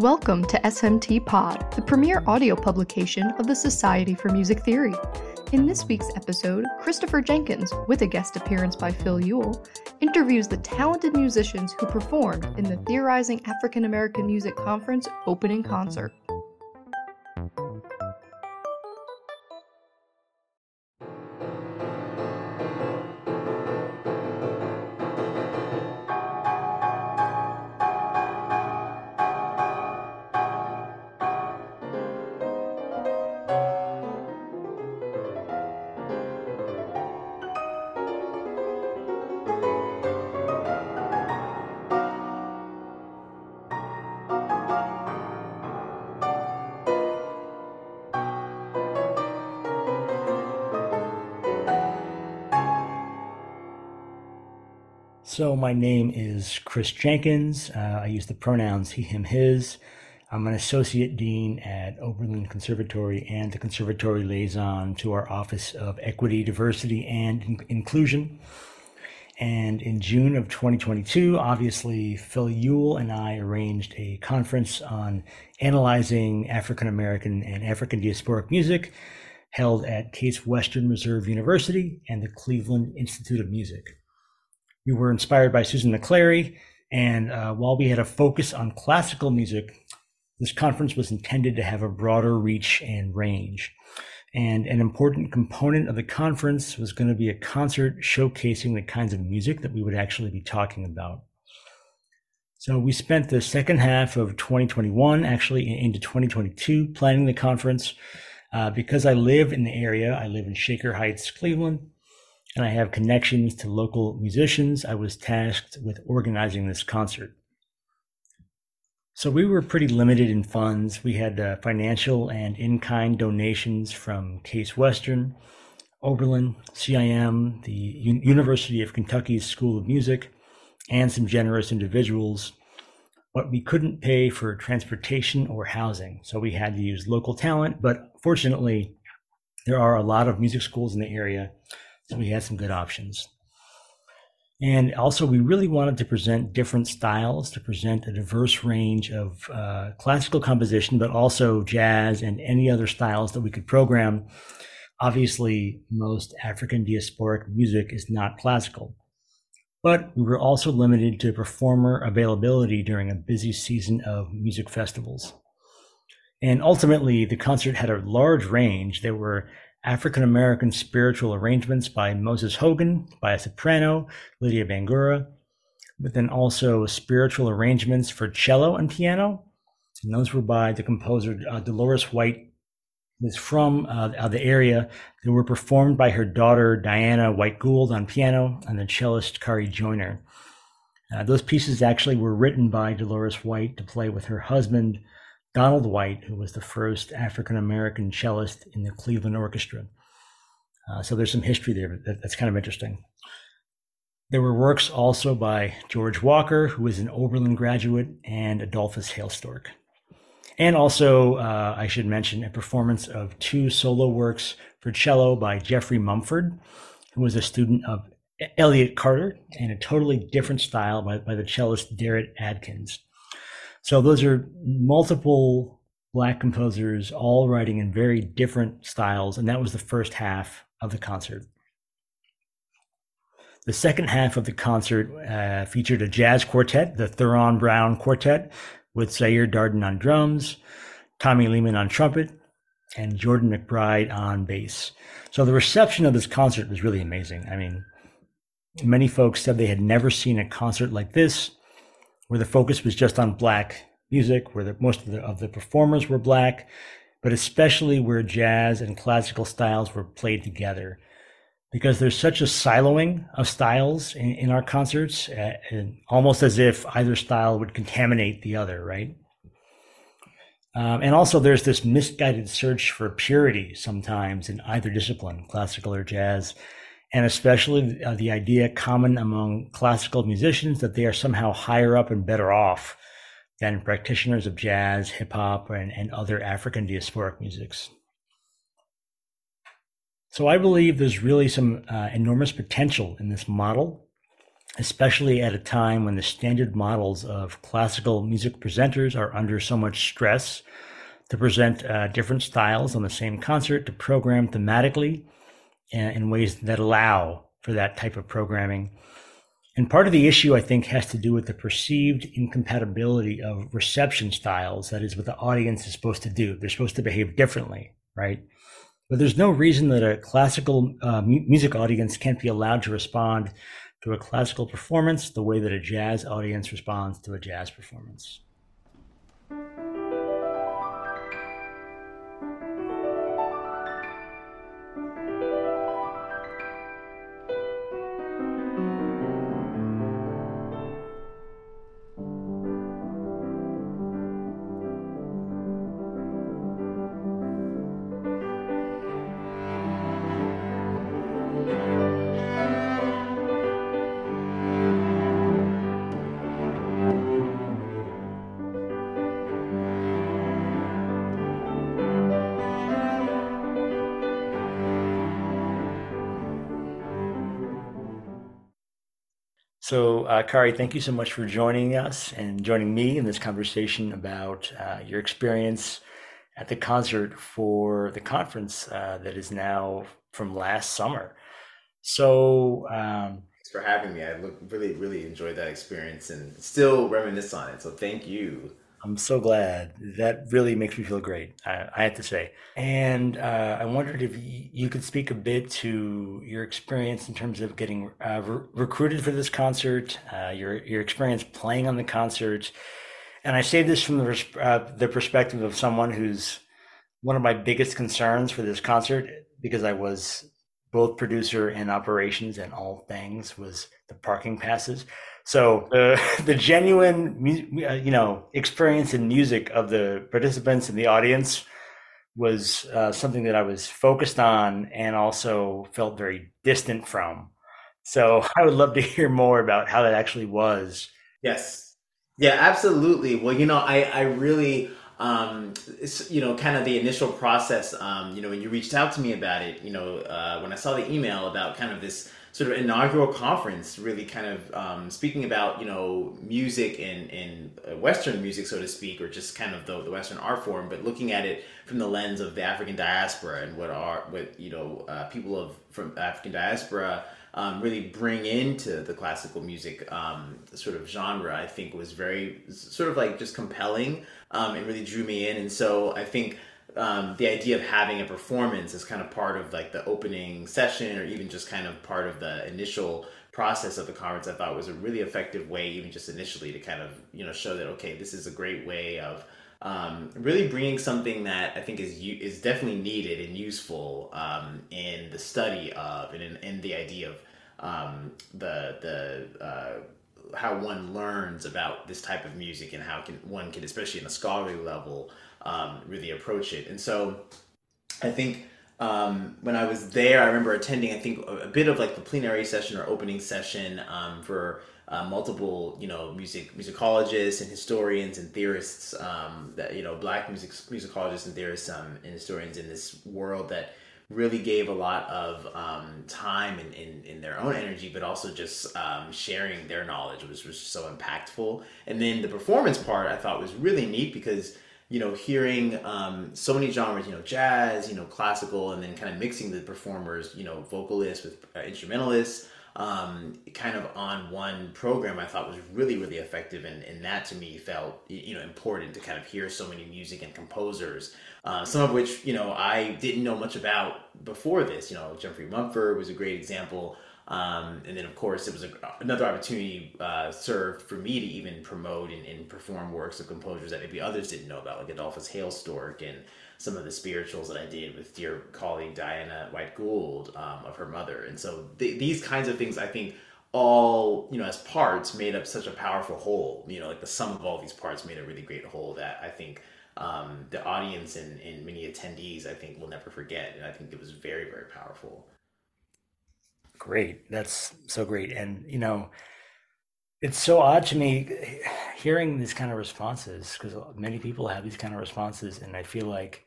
Welcome to SMT Pod, the premier audio publication of the Society for Music Theory. In this week's episode, Christopher Jenkins, with a guest appearance by Phil Ewell, interviews the talented musicians who performed in the Theorizing African American Music Conference opening concert. So, my name is Chris Jenkins. Uh, I use the pronouns he, him, his. I'm an associate dean at Oberlin Conservatory and the conservatory liaison to our Office of Equity, Diversity, and In- Inclusion. And in June of 2022, obviously, Phil Ewell and I arranged a conference on analyzing African American and African diasporic music held at Case Western Reserve University and the Cleveland Institute of Music. We were inspired by Susan McClary, and uh, while we had a focus on classical music, this conference was intended to have a broader reach and range. And an important component of the conference was going to be a concert showcasing the kinds of music that we would actually be talking about. So we spent the second half of 2021, actually into 2022, planning the conference. Uh, because I live in the area, I live in Shaker Heights, Cleveland and I have connections to local musicians, I was tasked with organizing this concert. So we were pretty limited in funds. We had uh, financial and in kind donations from Case Western, Oberlin, CIM, the U- University of Kentucky's School of Music, and some generous individuals. But we couldn't pay for transportation or housing, so we had to use local talent. But fortunately, there are a lot of music schools in the area so we had some good options. And also, we really wanted to present different styles, to present a diverse range of uh, classical composition, but also jazz and any other styles that we could program. Obviously, most African diasporic music is not classical. But we were also limited to performer availability during a busy season of music festivals. And ultimately, the concert had a large range. There were African American spiritual arrangements by Moses Hogan, by a soprano, Lydia Bangura, but then also spiritual arrangements for cello and piano. And those were by the composer uh, Dolores White, who's from uh, the area. They were performed by her daughter Diana White Gould on piano and the cellist Khari Joyner. Uh, those pieces actually were written by Dolores White to play with her husband, Donald White, who was the first African American cellist in the Cleveland Orchestra. Uh, so there's some history there that, that's kind of interesting. There were works also by George Walker, who was an Oberlin graduate, and Adolphus Hailstork. And also, uh, I should mention a performance of two solo works for cello by Jeffrey Mumford, who was a student of Elliott Carter, and a totally different style by, by the cellist Derek Adkins. So those are multiple black composers all writing in very different styles, and that was the first half of the concert. The second half of the concert uh, featured a jazz quartet, the Theron Brown Quartet, with Zaire Darden on drums, Tommy Lehman on trumpet, and Jordan McBride on bass. So the reception of this concert was really amazing. I mean, many folks said they had never seen a concert like this where the focus was just on black music, where the, most of the, of the performers were black, but especially where jazz and classical styles were played together. Because there's such a siloing of styles in, in our concerts, uh, almost as if either style would contaminate the other, right? Um, and also, there's this misguided search for purity sometimes in either discipline, classical or jazz and especially uh, the idea common among classical musicians that they are somehow higher up and better off than practitioners of jazz, hip hop, and, and other African diasporic musics. So I believe there's really some uh, enormous potential in this model especially at a time when the standard models of classical music presenters are under so much stress to present uh, different styles on the same concert, to program thematically in ways that allow for that type of programming. And part of the issue, I think, has to do with the perceived incompatibility of reception styles. That is what the audience is supposed to do. They're supposed to behave differently, right? But there's no reason that a classical uh, music audience can't be allowed to respond to a classical performance the way that a jazz audience responds to a jazz performance. So, uh, Khari, thank you so much for joining us and joining me in this conversation about uh, your experience at the concert for the conference uh, that is now from last summer. So, um, thanks for having me. I look, really, really enjoyed that experience and still reminisce on it. So, thank you. I'm so glad. That really makes me feel great, I, I have to say. And uh, I wondered if you could speak a bit to your experience in terms of getting uh, re- recruited for this concert, uh, your your experience playing on the concert. And I say this from the, uh, the perspective of someone who's one of my biggest concerns for this concert because I was both producer and operations and all things was the parking passes. So uh, the genuine, uh, you know, experience in music of the participants and the audience was uh, something that I was focused on and also felt very distant from. So I would love to hear more about how that actually was. Yes. Yeah, absolutely. Well, you know, I, I really, um, you know, kind of the initial process, um, you know, when you reached out to me about it, you know, uh, when I saw the email about kind of this sort of inaugural conference, really kind of um, speaking about you know music and in uh, Western music, so to speak, or just kind of the, the Western art form, but looking at it from the lens of the African diaspora and what are what you know uh, people of from African diaspora. Um, really bring into the classical music um, sort of genre, I think was very sort of like just compelling um, and really drew me in. And so I think um, the idea of having a performance as kind of part of like the opening session or even just kind of part of the initial process of the conference i thought was a really effective way even just initially to kind of you know show that okay this is a great way of um, really bringing something that i think is is definitely needed and useful um, in the study of and in, in the idea of um, the the uh, how one learns about this type of music and how can one can especially in a scholarly level um, really approach it. And so I think um, when I was there, I remember attending, I think, a, bit of like the plenary session or opening session um, for uh, multiple, you know, music musicologists and historians and theorists um, that you know, black music musicologists and theorists um, and historians in this world that really gave a lot of um, time in, in, in, their own energy, but also just um, sharing their knowledge was, was so impactful. And then the performance part I thought was really neat because you know, hearing um, so many genres, you know, jazz, you know, classical, and then kind of mixing the performers, you know, vocalists with uh, instrumentalists, um, kind of on one program, I thought was really, really effective, and, and that to me felt, you know, important to kind of hear so many music and composers, uh, some of which, you know, I didn't know much about before this. You know, Jeffrey Mumford was a great example. Um, and then, of course, it was a, another opportunity uh, served for me to even promote and, and, perform works of composers that maybe others didn't know about, like Adolphus Hailstork and some of the spirituals that I did with dear colleague Diana White Gould um, of her mother. And so th- these kinds of things, I think, all you know as parts made up such a powerful whole. You know, like the sum of all these parts made a really great whole that I think um, the audience and, and many attendees, I think, will never forget. And I think it was very, very powerful. Great. That's so great. And, you know, it's so odd to me hearing these kind of responses because many people have these kind of responses. And I feel like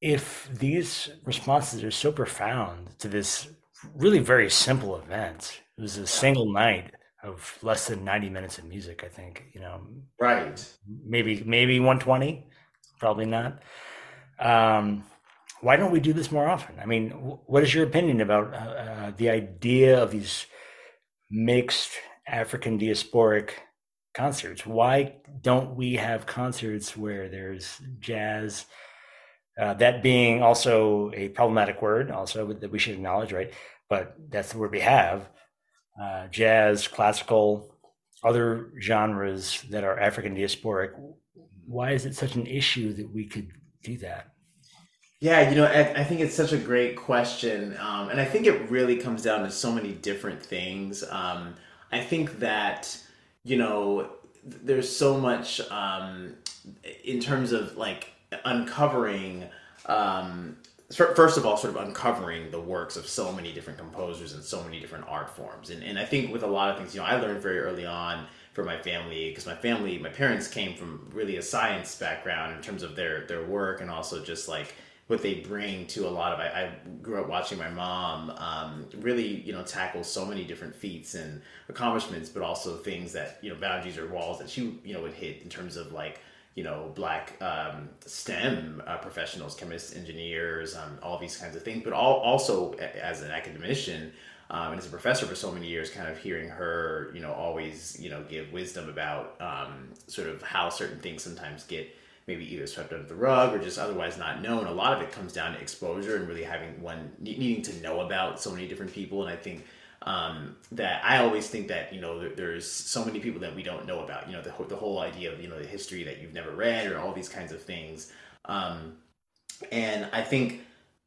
if these responses are so profound to this really very simple event, it was a single night of less than 90 minutes of music i think you know right maybe maybe 120 probably not um, why don't we do this more often i mean what is your opinion about uh, uh, the idea of these mixed african diasporic concerts why don't we have concerts where there's jazz uh, that being also a problematic word also that we should acknowledge right but that's the word we have uh, jazz, classical, other genres that are African diasporic. Why is it such an issue that we could do that? Yeah, you know, I, I think it's such a great question. Um, and I think it really comes down to so many different things. Um, I think that, you know, there's so much um, in terms of like uncovering um, first of all, sort of uncovering the works of so many different composers and so many different art forms. And, and I think with a lot of things, you know, I learned very early on from my family because my family, my parents came from really a science background in terms of their their work and also just like what they bring to a lot of. I, I grew up watching my mom um, really, you know, tackle so many different feats and accomplishments, but also things that you know boundaries or walls that she you know would hit in terms of like you know black um, STEM uh, professionals, chemists, engineers, um, all these kinds of things. But all, also as an academician um, and as a professor for so many years, kind of hearing her, you know, always you know give wisdom about um, sort of how certain things sometimes get maybe either swept under the rug or just otherwise not known. A lot of it comes down to exposure and really having one needing to know about so many different people. And I think um, that I always think that you know there, there's so many people that we don't know about. You know the the whole idea of you know the history that you've never read or all these kinds of things. Um, and I think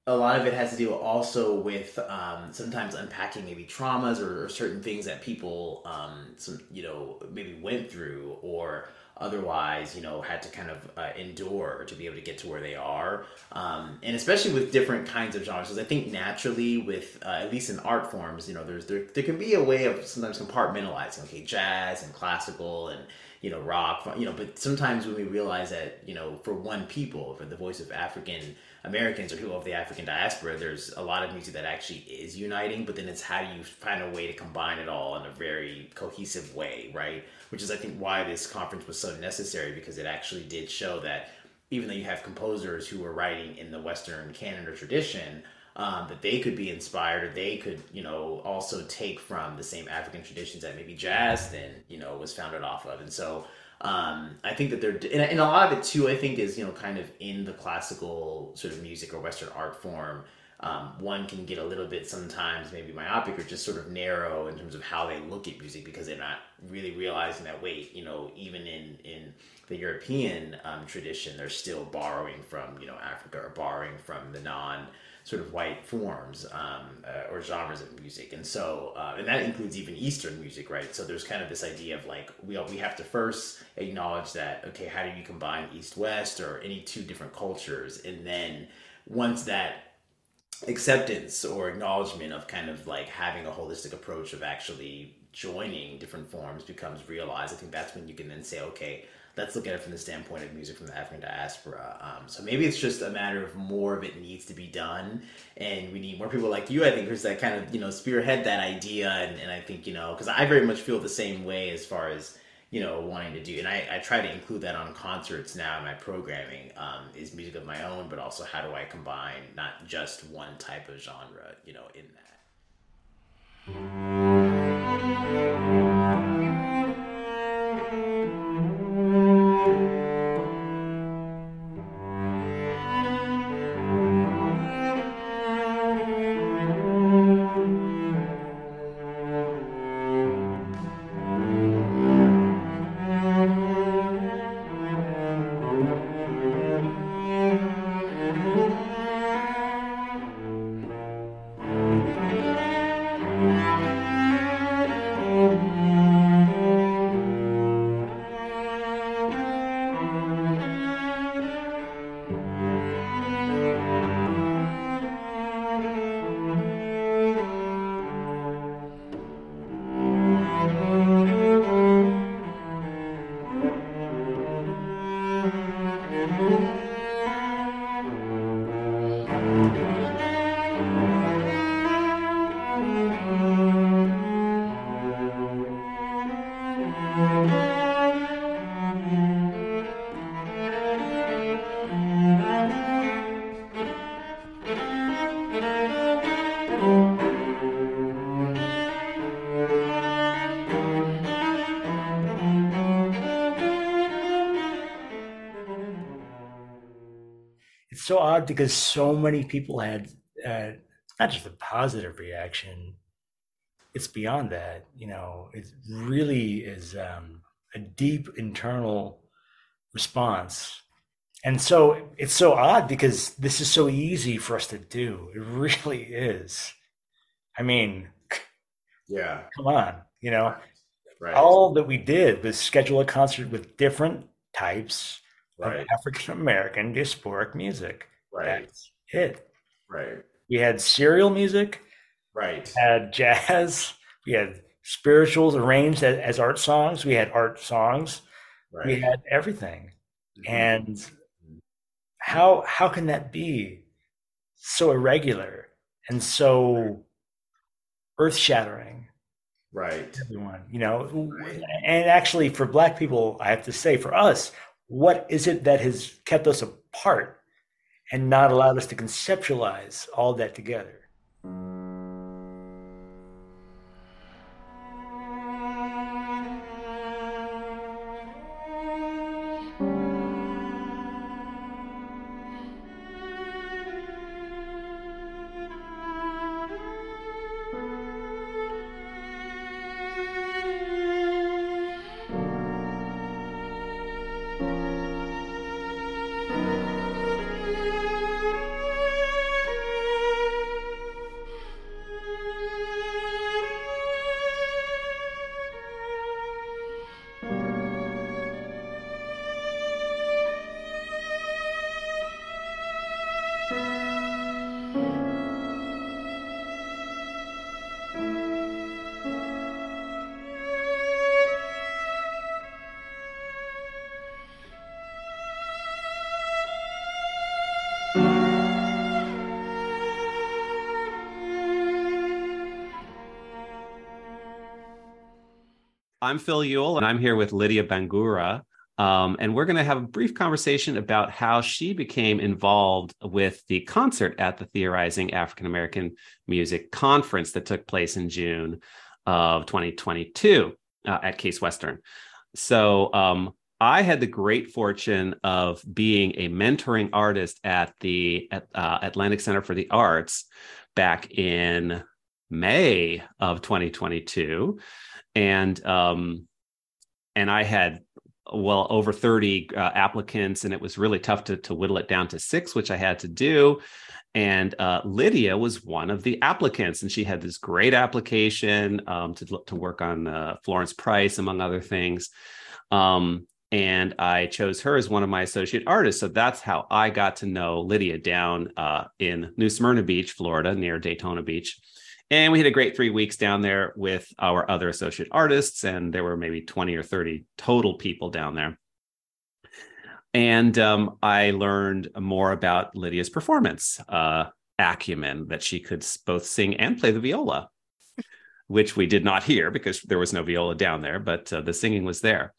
a lot of it has to do also with um, sometimes unpacking maybe traumas or, or certain things that people um, some you know maybe went through or otherwise, you know, had to kind of uh, endure to be able to get to where they are. Um, and especially with different kinds of genres, I think naturally, with uh, at least in art forms, you know, there's there, there can be a way of sometimes compartmentalizing, okay, jazz and classical and you know rock, you know, but sometimes when we realize that you know, for one people, for the voice of African Americans or people of the African diaspora, there's a lot of music that actually is uniting, but then it's how do you find a way to combine it all in a very cohesive way, right? Which is, I think, why this conference was so necessary because it actually did show that even though you have composers who were writing in the Western canon or tradition, um, that they could be inspired or they could, you know, also take from the same African traditions that maybe jazz then, you know, was founded off of. And so um, I think that they're, and, and a lot of it too, I think is, you know, kind of in the classical sort of music or Western art form. Um, one can get a little bit sometimes maybe myopic or just sort of narrow in terms of how they look at music because they're not really realizing that wait you know even in in the European um, tradition they're still borrowing from you know Africa or borrowing from the non sort of white forms um, uh, or genres of music, and so uh, and that includes even Eastern music, right? So there's kind of this idea of like we we have to first acknowledge that okay, how do you combine East West or any two different cultures, and then once that acceptance or acknowledgement of kind of like having a holistic approach of actually joining different forms becomes realized, I think that's when you can then say, okay, let's look at it from the standpoint of music from the African diaspora. Um, so maybe it's just a matter of more of it needs to be done, and we need more people like you. I think who's that kind of you know spearhead that idea, and, and I think you know because I very much feel the same way as far as you know wanting to do, and I, I try to include that on concerts now in my programming. Um, is music of my own, but also how do I combine not just one type of genre, you know, in that. So odd because so many people had uh, not just a positive reaction. It's beyond that. You know, it really is um, a deep internal response. And so it's so odd because this is so easy for us to do. It really is. I mean, yeah, come on, you know, right. all that we did was schedule a concert with different types right. African American diasporic music. Right. That's it. Right. We had serial music, Right. We had jazz, we had spirituals arranged as, as art songs, we had art songs, Right. we had everything. Mhm. And how how can that be so irregular and so earth shattering? right. everyone you know and actually for black people i have to say for us what is it that has kept us apart and not allowed us to conceptualize all that together I'm Phil Ewell, and I'm here with Lydia Bangura. Um, and we're going to have a brief conversation about how she became involved with the concert at the Theorizing African American Music Conference that took place in June of 2022 uh, at Case Western. So, um, I had the great fortune of being a mentoring artist at the at, uh, Atlantic Center for the Arts back in May of 2022 and um, and I had well over 30 uh, applicants and it was really tough to, to whittle it down to six which i had to do. And uh, lydia was one of the applicants and she had this great application um, to, to work on uh, florence price among other things. Um, and i chose her as one of my associate artists so that's how i got to know lydia down uh, in new smyrna beach florida near daytona beach and we had a great three weeks down there with our other associate artists, and there were maybe 20 or 30 total people down there. And um, I learned more about Lydia's performance uh, acumen that she could both sing and play the viola, which we did not hear because there was no viola down there, but uh, the singing was there.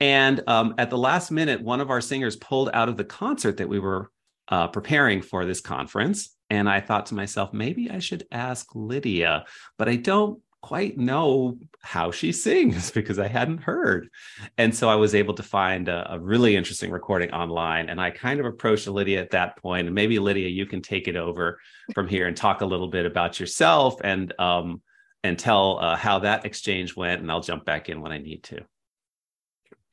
And um, at the last minute, one of our singers pulled out of the concert that we were uh, preparing for this conference and I thought to myself, maybe I should ask Lydia, but I don't quite know how she sings because I hadn't heard. And so I was able to find a, a, really interesting recording online. And I kind of approached Lydia at that point. And maybe Lydia, you can take it over from here and talk a little bit about yourself and um, and tell uh, how that exchange went. And I'll jump back in when I need to.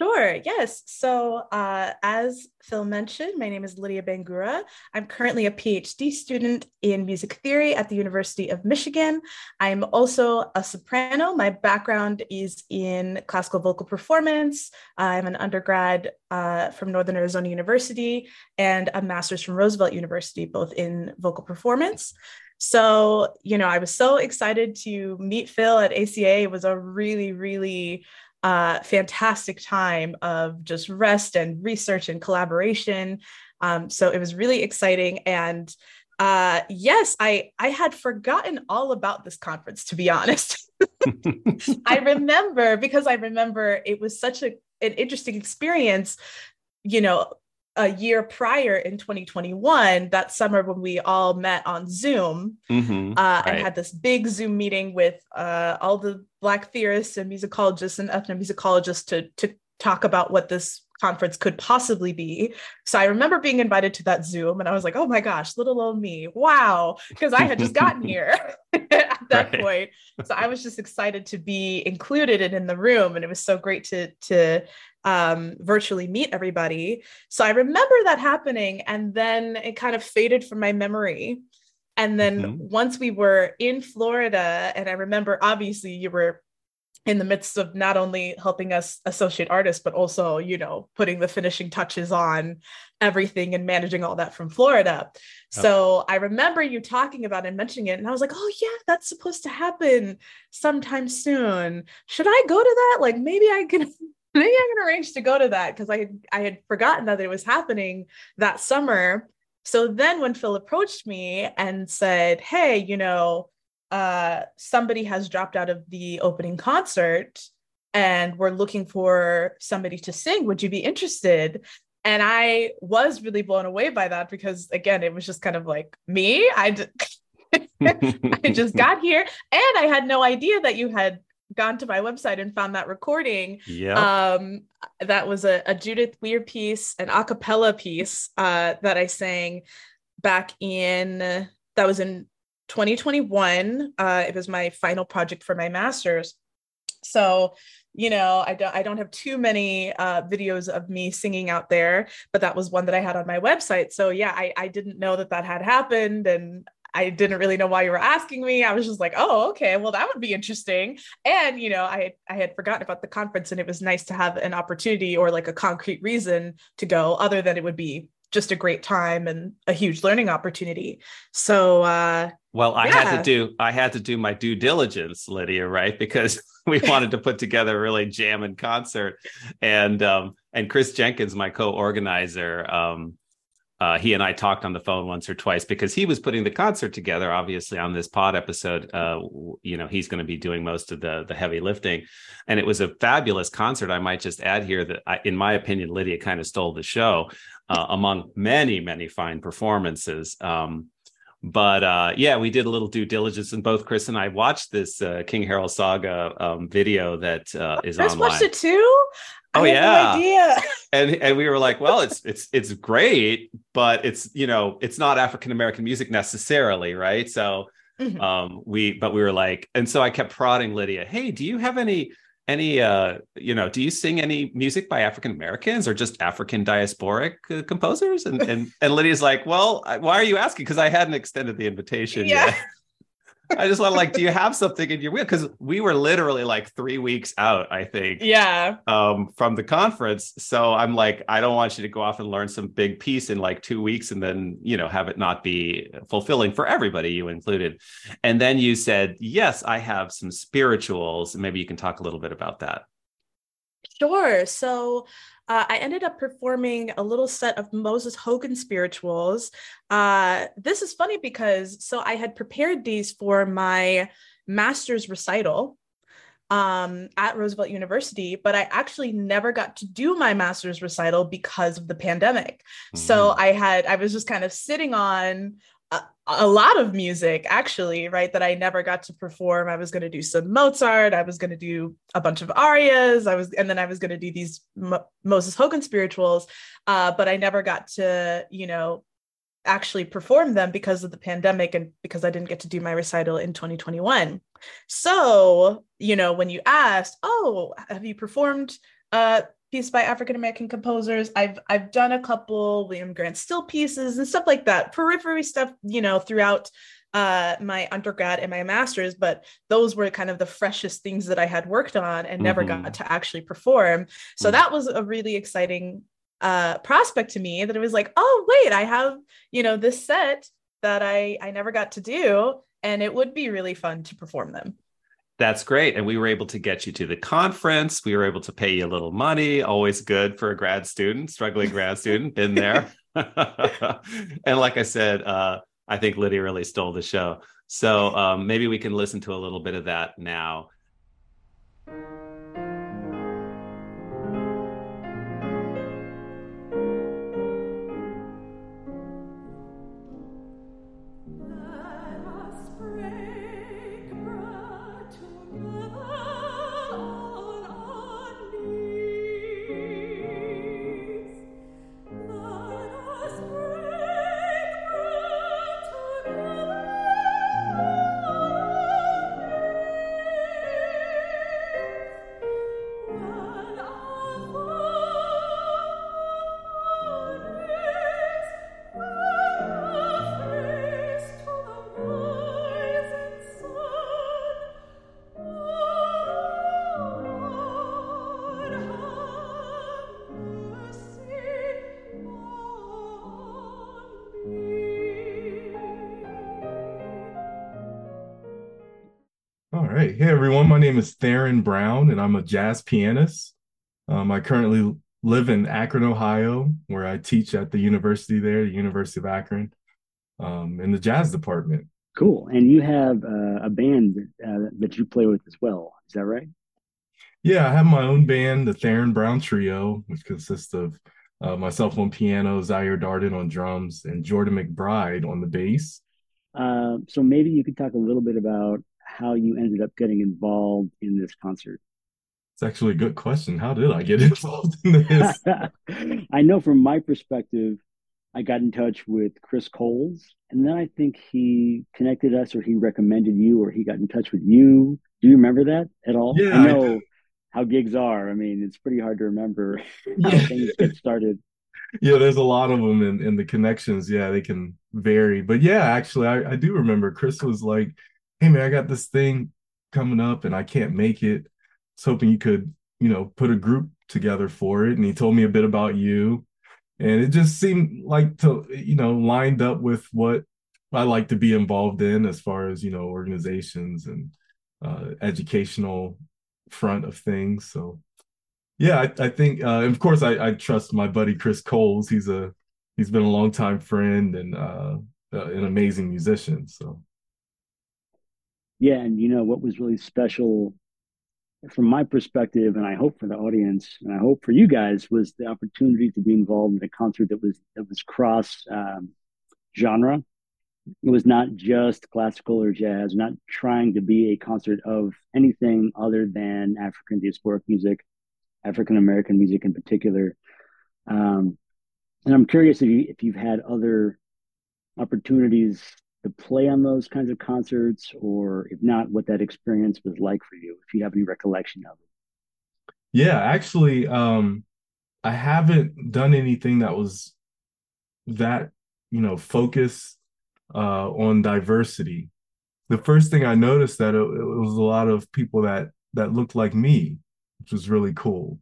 Sure, yes. So, uh, as Phil mentioned, my name is Lydia Bangura. I'm currently a PhD student in music theory at the University of Michigan. I'm also a soprano. My background is in classical vocal performance. I'm an undergrad uh, from Northern Arizona University and a master's from Roosevelt University, both in vocal performance. So, you know, I was so excited to meet Phil at ACA. It was a really, really uh, fantastic time of just rest and research and collaboration. Um, so it was really exciting. And uh, yes, I I had forgotten all about this conference to be honest. I remember because I remember it was such a an interesting experience. You know, a year prior in 2021, that summer when we all met on Zoom mm-hmm, uh, right. and had this big Zoom meeting with uh, all the Black theorists and musicologists and ethnomusicologists to, to talk about what this conference could possibly be. So I remember being invited to that Zoom and I was like, oh my gosh, little old me. Wow. Because I had just gotten here at that right. point. So I was just excited to be included and in the room. And it was so great to, to um, virtually meet everybody. So I remember that happening. And then it kind of faded from my memory. And then mm-hmm. once we were in Florida, and I remember obviously you were in the midst of not only helping us associate artists but also you know putting the finishing touches on everything and managing all that from florida yep. so i remember you talking about and mentioning it and i was like oh yeah that's supposed to happen sometime soon should i go to that like maybe i can maybe i can arrange to go to that because i i had forgotten that it was happening that summer so then when phil approached me and said hey you know uh, somebody has dropped out of the opening concert and we're looking for somebody to sing. Would you be interested? And I was really blown away by that because, again, it was just kind of like me. I, d- I just got here and I had no idea that you had gone to my website and found that recording. Yeah. Um, that was a, a Judith Weir piece, an a cappella piece uh, that I sang back in, that was in 2021 uh, it was my final project for my master's so you know i don't i don't have too many uh, videos of me singing out there but that was one that i had on my website so yeah i, I didn't know that that had happened and I didn't really know why you were asking me. I was just like, oh, okay, well, that would be interesting. And you know, I I had forgotten about the conference, and it was nice to have an opportunity or like a concrete reason to go, other than it would be just a great time and a huge learning opportunity. So uh well, I yeah. had to do I had to do my due diligence, Lydia, right? Because we wanted to put together a really jamming concert. And um and Chris Jenkins, my co-organizer, um, uh, he and I talked on the phone once or twice because he was putting the concert together. Obviously, on this pod episode, uh, you know, he's going to be doing most of the the heavy lifting, and it was a fabulous concert. I might just add here that, I, in my opinion, Lydia kind of stole the show uh, among many, many fine performances. Um, but uh, yeah, we did a little due diligence, and both Chris and I watched this uh, King Harald Saga um, video that uh, is Chris online. watched it too. Oh yeah, no and and we were like, well, it's it's it's great, but it's you know it's not African American music necessarily, right? So mm-hmm. um, we but we were like, and so I kept prodding Lydia, hey, do you have any any uh you know do you sing any music by african americans or just african diasporic uh, composers and, and and lydia's like well why are you asking because i hadn't extended the invitation yeah. yet I just want to like, do you have something in your wheel? Because we were literally like three weeks out, I think. Yeah. Um, from the conference. So I'm like, I don't want you to go off and learn some big piece in like two weeks and then, you know, have it not be fulfilling for everybody, you included. And then you said, Yes, I have some spirituals. Maybe you can talk a little bit about that. Sure. So uh, I ended up performing a little set of Moses Hogan spirituals. Uh, this is funny because so I had prepared these for my master's recital um, at Roosevelt University, but I actually never got to do my master's recital because of the pandemic. Mm-hmm. So I had, I was just kind of sitting on a, lot of music actually right that i never got to perform. I was going to do some mozart i was going to do a bunch of arias i was and then i was going to do these Mo- moses hogan spirituals uh, but i never got to you know actually perform them because of the pandemic and because i didn't get to do my recital in 2021 so you know when you asked oh have you performed uh piece by African American composers. I've I've done a couple William Grant Still pieces and stuff like that, periphery stuff, you know, throughout uh, my undergrad and my master's, but those were kind of the freshest things that I had worked on and never mm-hmm. got to actually perform. So mm-hmm. that was a really exciting uh, prospect to me that it was like, oh wait, I have you know this set that I I never got to do, and it would be really fun to perform them. That's great. And we were able to get you to the conference. We were able to pay you a little money. Always good for a grad student, struggling grad student, been there. and like I said, uh, I think Lydia really stole the show. So um, maybe we can listen to a little bit of that now. Everyone. My name is Theron Brown, and I'm a jazz pianist. Um, I currently live in Akron, Ohio, where I teach at the university there, the University of Akron, um, in the jazz department. Cool. And you have uh, a band uh, that you play with as well. Is that right? Yeah, I have my own band, the Theron Brown Trio, which consists of uh, myself on piano, Zaire Darden on drums, and Jordan McBride on the bass. Uh, so maybe you could talk a little bit about how you ended up getting involved in this concert. It's actually a good question. How did I get involved in this? I know from my perspective, I got in touch with Chris Coles, and then I think he connected us, or he recommended you, or he got in touch with you. Do you remember that at all? Yeah, I know I how gigs are. I mean, it's pretty hard to remember how yeah. things get started. Yeah, there's a lot of them, and, and the connections, yeah, they can vary. But yeah, actually, I, I do remember Chris was like, "Hey man, I got this thing coming up, and I can't make it. I was hoping you could, you know, put a group together for it." And he told me a bit about you, and it just seemed like to, you know, lined up with what I like to be involved in as far as you know, organizations and uh, educational front of things. So yeah, I, I think, uh, of course, I, I, trust my buddy Chris Coles. He's a he's been a long time friend and uh, uh, an amazing musician. So yeah, and you know what was really special from my perspective, and I hope for the audience, and I hope for you guys, was the opportunity to be involved in a concert that was that was cross um, genre it was not just classical or jazz, not trying to be a concert of anything other than African diasporic music, African American music in particular. Um, and I'm curious if you if you've had other opportunities to play on those kinds of concerts, or if not, what that experience was like for you, if you have any recollection of it. Yeah, actually, um, I haven't done anything that was that you know focused uh, on diversity, the first thing I noticed that it, it, was a lot of people that that looked like me, which was really cool.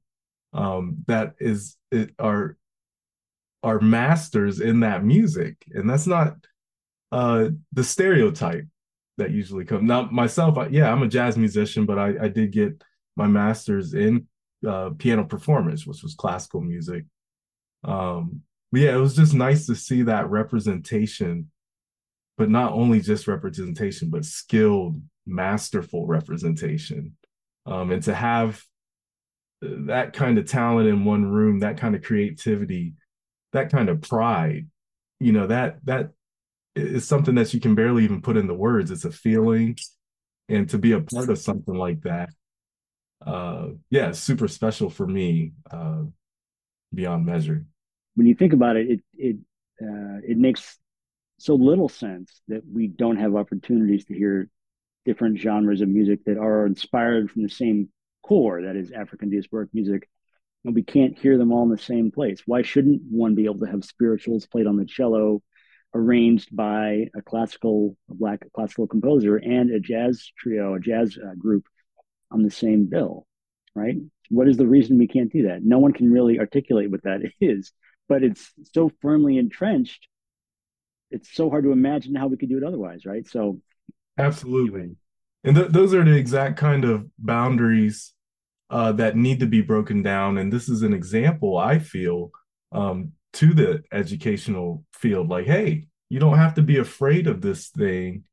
Um, that is it are are masters in that music, and that's not uh, the stereotype that usually comes. Now, myself, I, yeah, I'm a jazz musician, but I, I did get my master's in uh, piano performance, which was classical music. Um, but yeah, it was just nice to see that representation but not only just representation, but skilled, masterful representation. Um, and to have that kind of talent in one room, that kind of creativity, that kind of pride, you know, that that is something that you can barely even put into words. It's a feeling. And to be a part of something like that, uh, yeah, super special for me, uh, beyond measure. When you think about it, it it uh, it makes so little sense that we don't have opportunities to hear different genres of music that are inspired from the same core that is African diasporic music. And we can't hear them all in the same place. Why shouldn't one be able to have spirituals played on the cello, arranged by a classical, a black classical composer, and a jazz trio, a jazz uh, group on the same bill? Right? What is the reason we can't do that? No one can really articulate what that is, but it's so firmly entrenched it's so hard to imagine how we could do it otherwise, right? So, absolutely, and th- those are the exact kind of boundaries uh, that need to be broken down. And this is an example I feel um, to the educational field. Like, hey, you don't have to be afraid of this thing.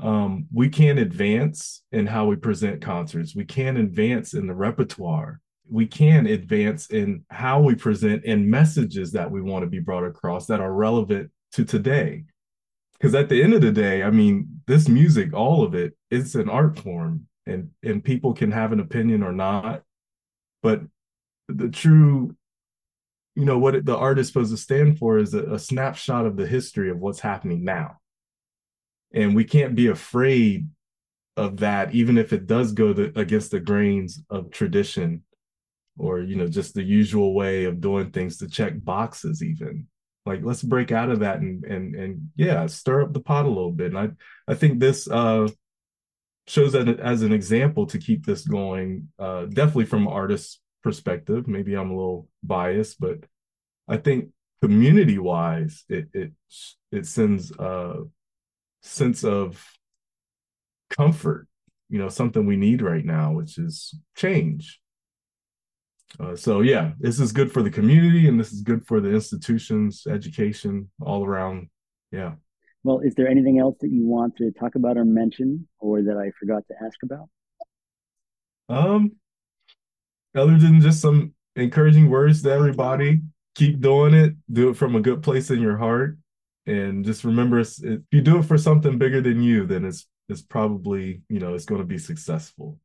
Um, we can advance in how we present concerts. We can advance in the repertoire. We can advance in how we present and messages that we want to be brought across that are relevant to today because at the end of the day i mean this music all of it it's an art form and and people can have an opinion or not but the true you know what the art is supposed to stand for is a, a snapshot of the history of what's happening now. And we can't be afraid of that even if it does go against the grains of tradition or you know just the usual way of doing things to check boxes even. Like let's break out of that and and and yeah stir up the pot a little bit. And i i think this uh shows that as an example to keep this going uh definitely from artist's perspective maybe i'm a little biased but i think community wise it it it sends a sense of comfort you know something we need right now, which is change. Uh, so yeah, this is good for the community, and this is good for the institutions, education, all around. Yeah. Well, is there anything else that you want to talk about or mention, or that I forgot to ask about? Um, other than just some encouraging words to everybody, keep doing it. Do it from a good place in your heart, and just remember, if you do it for something bigger than you, then it's it's probably you know it's going to be successful.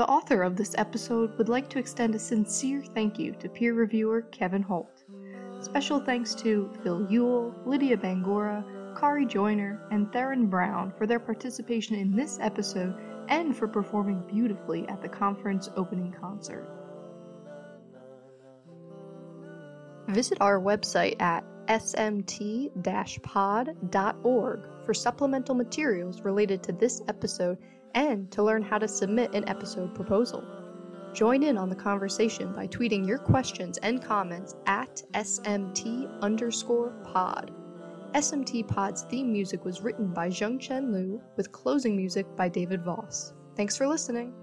The author of this episode would like to extend a sincere thank you to peer reviewer Kevin Holt. Special thanks to Phil Ewell, Lydia Bangura, Khari Joyner, and Theron Brown for their participation in this episode and for performing beautifully at the conference opening concert. Visit our website at smt-pod.org for supplemental materials related to this episode and to learn how to submit an episode proposal. Join in on the conversation by tweeting your questions and comments at SMT underscore pod. SMT Pod's theme music was written by Zhangcheng Lu with closing music by David Voss. Thanks for listening.